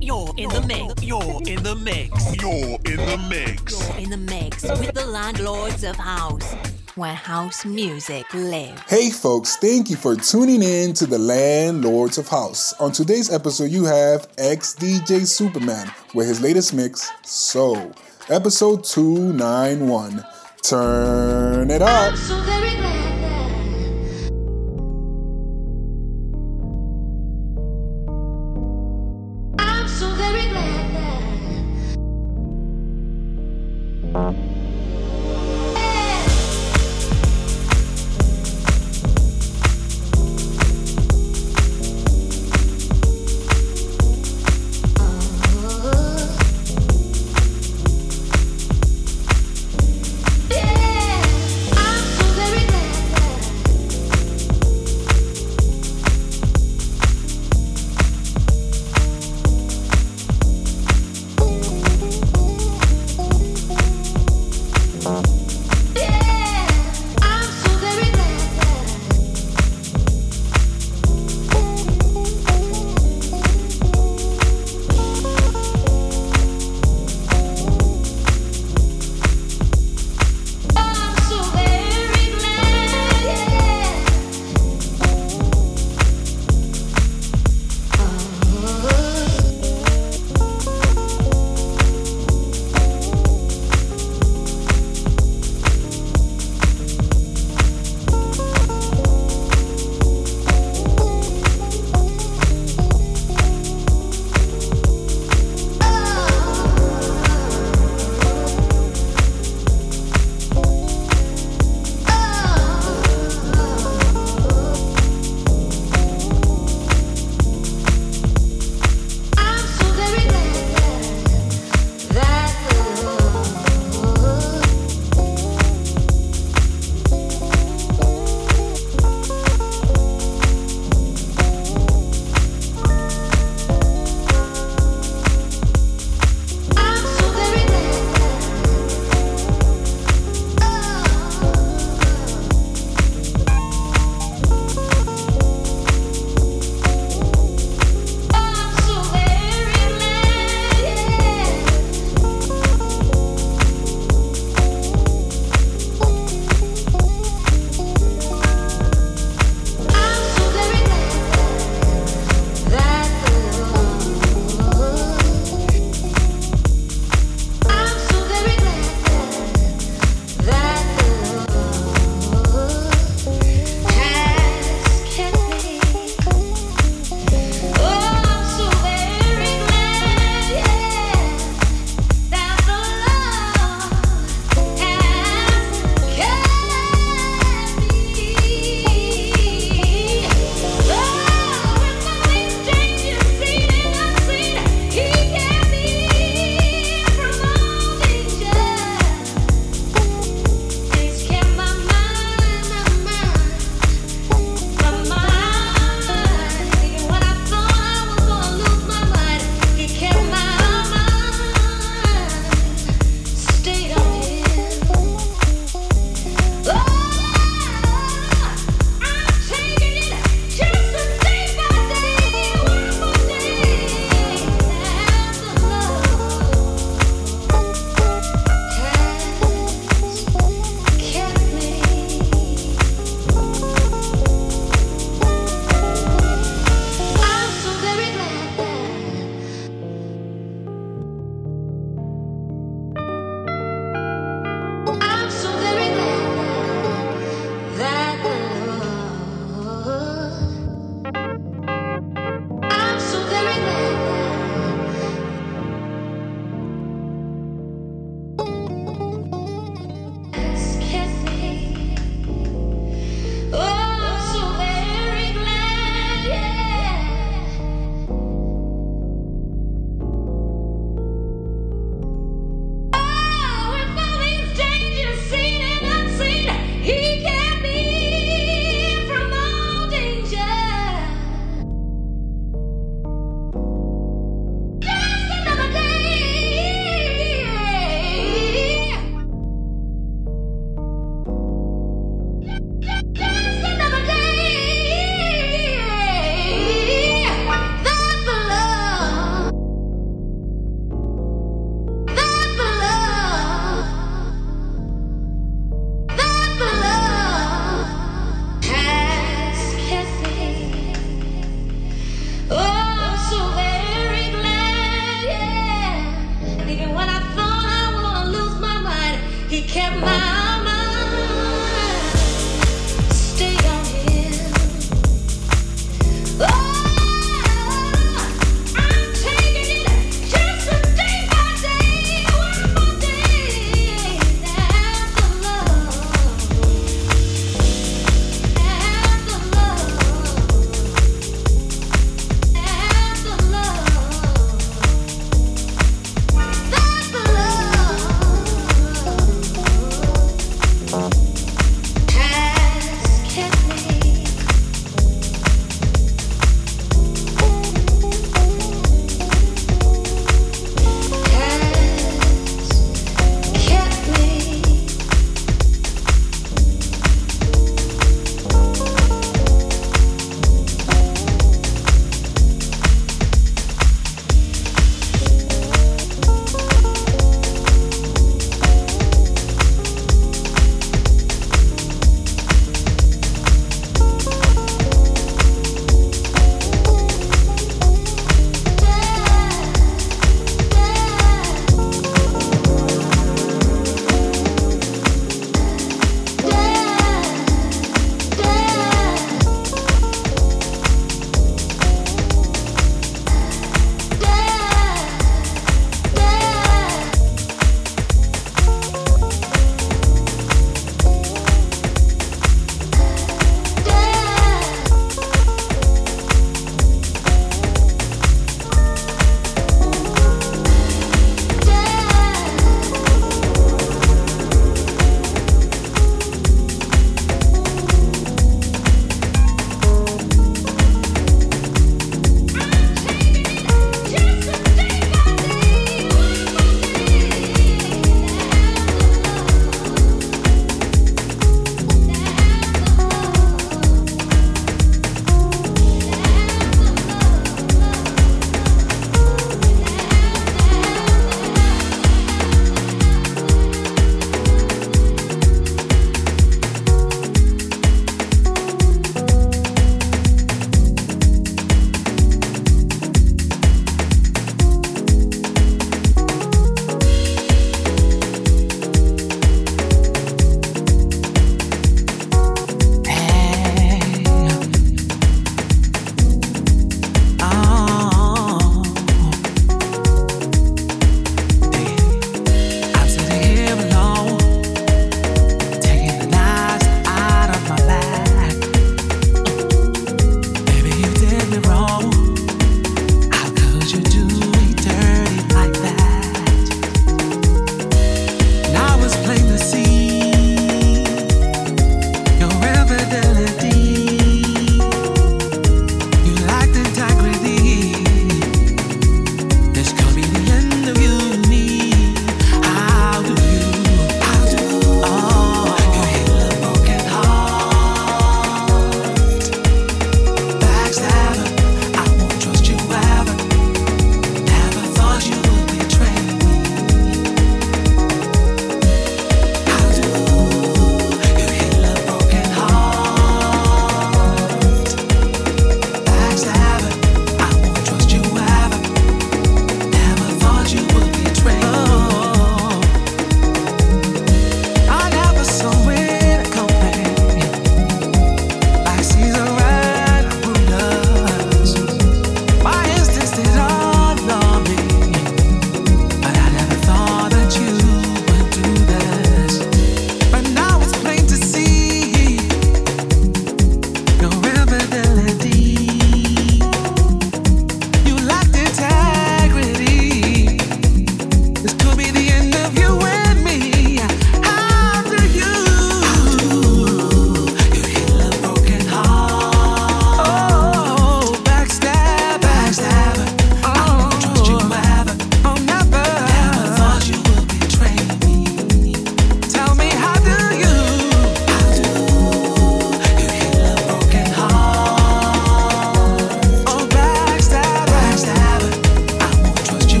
You're in the mix. You're in the mix. You're in the mix. You're in the mix with the landlords of house, where house music lives. Hey folks, thank you for tuning in to the Landlords of House. On today's episode, you have XDJSuperMan with his latest mix, Soul. Episode 291. Turn it up.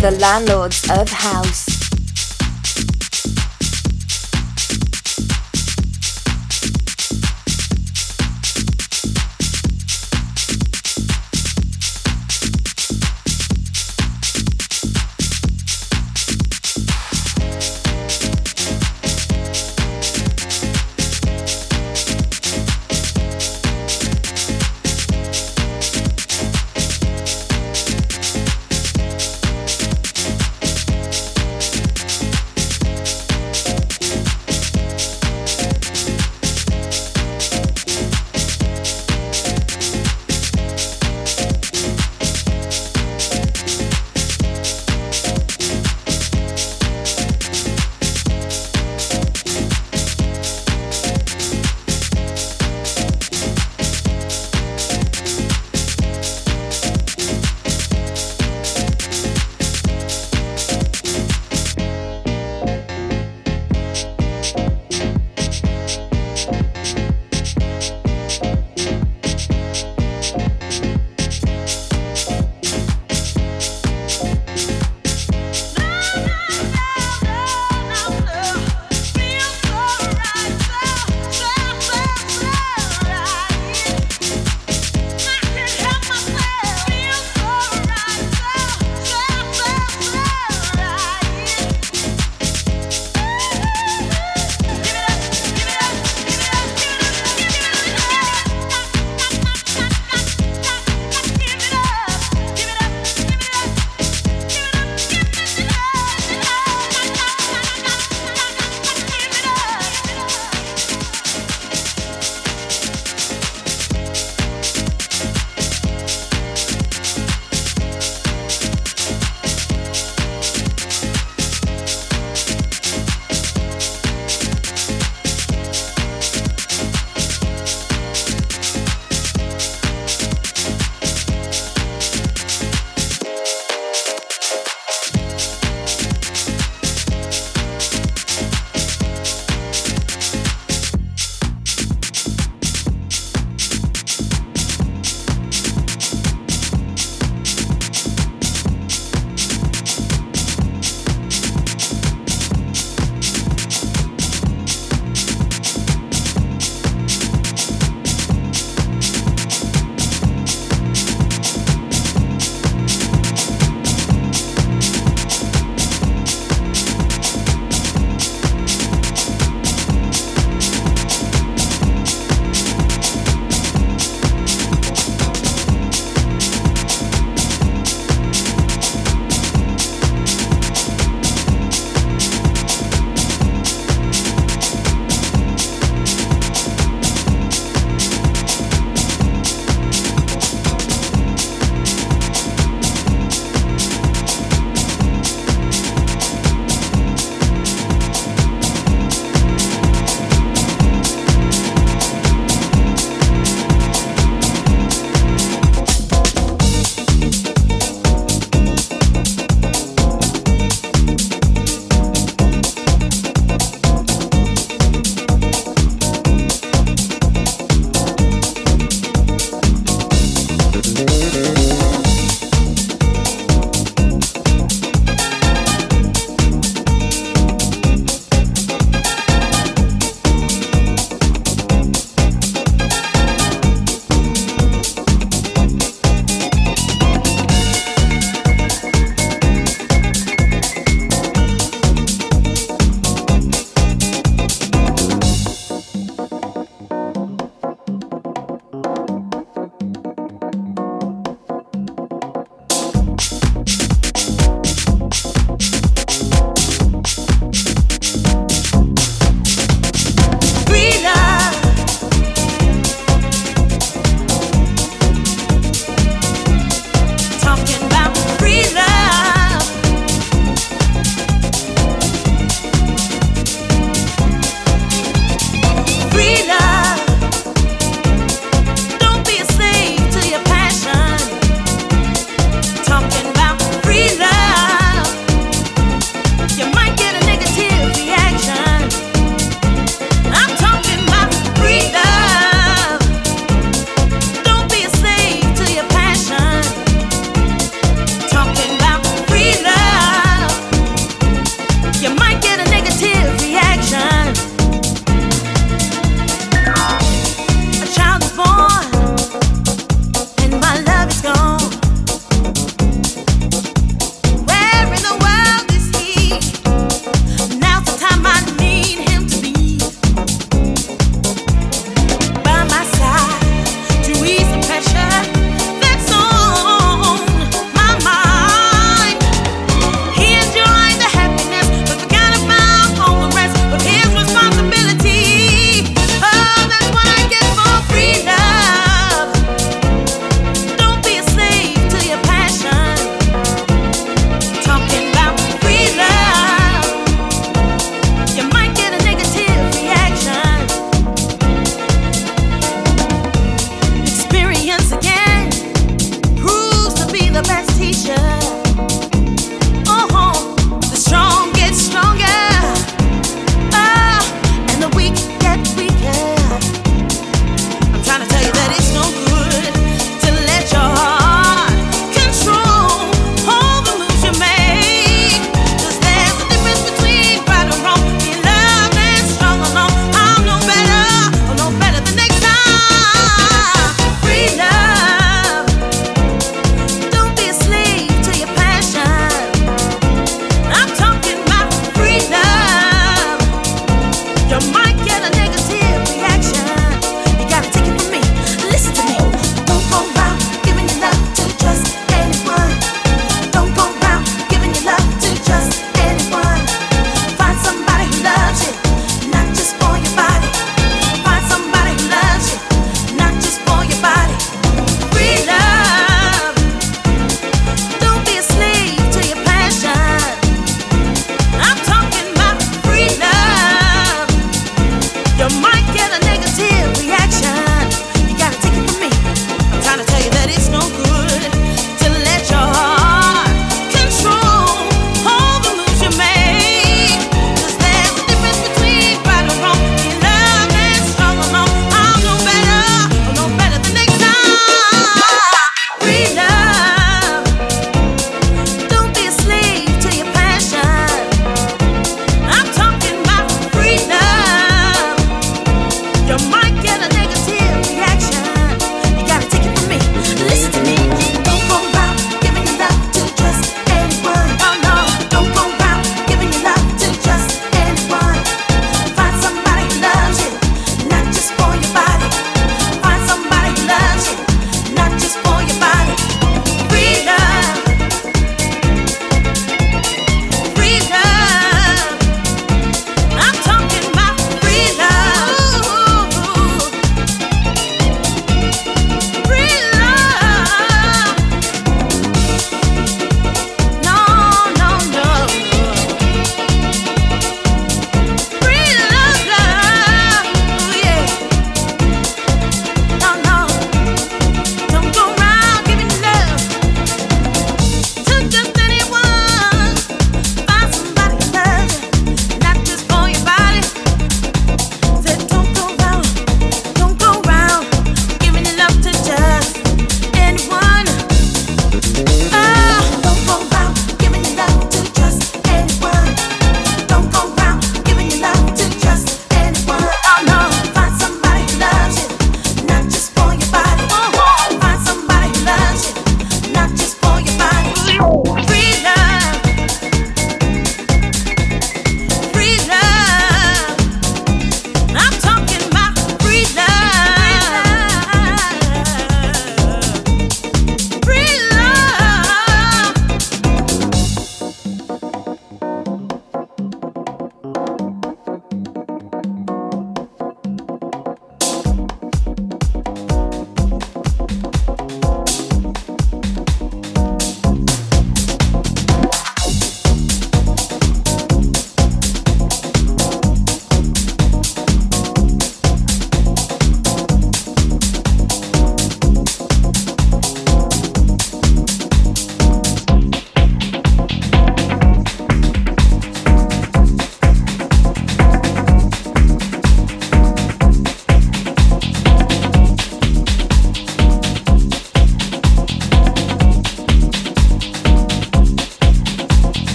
The landlords of house.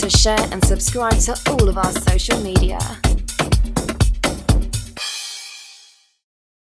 To share and subscribe to all of our social media.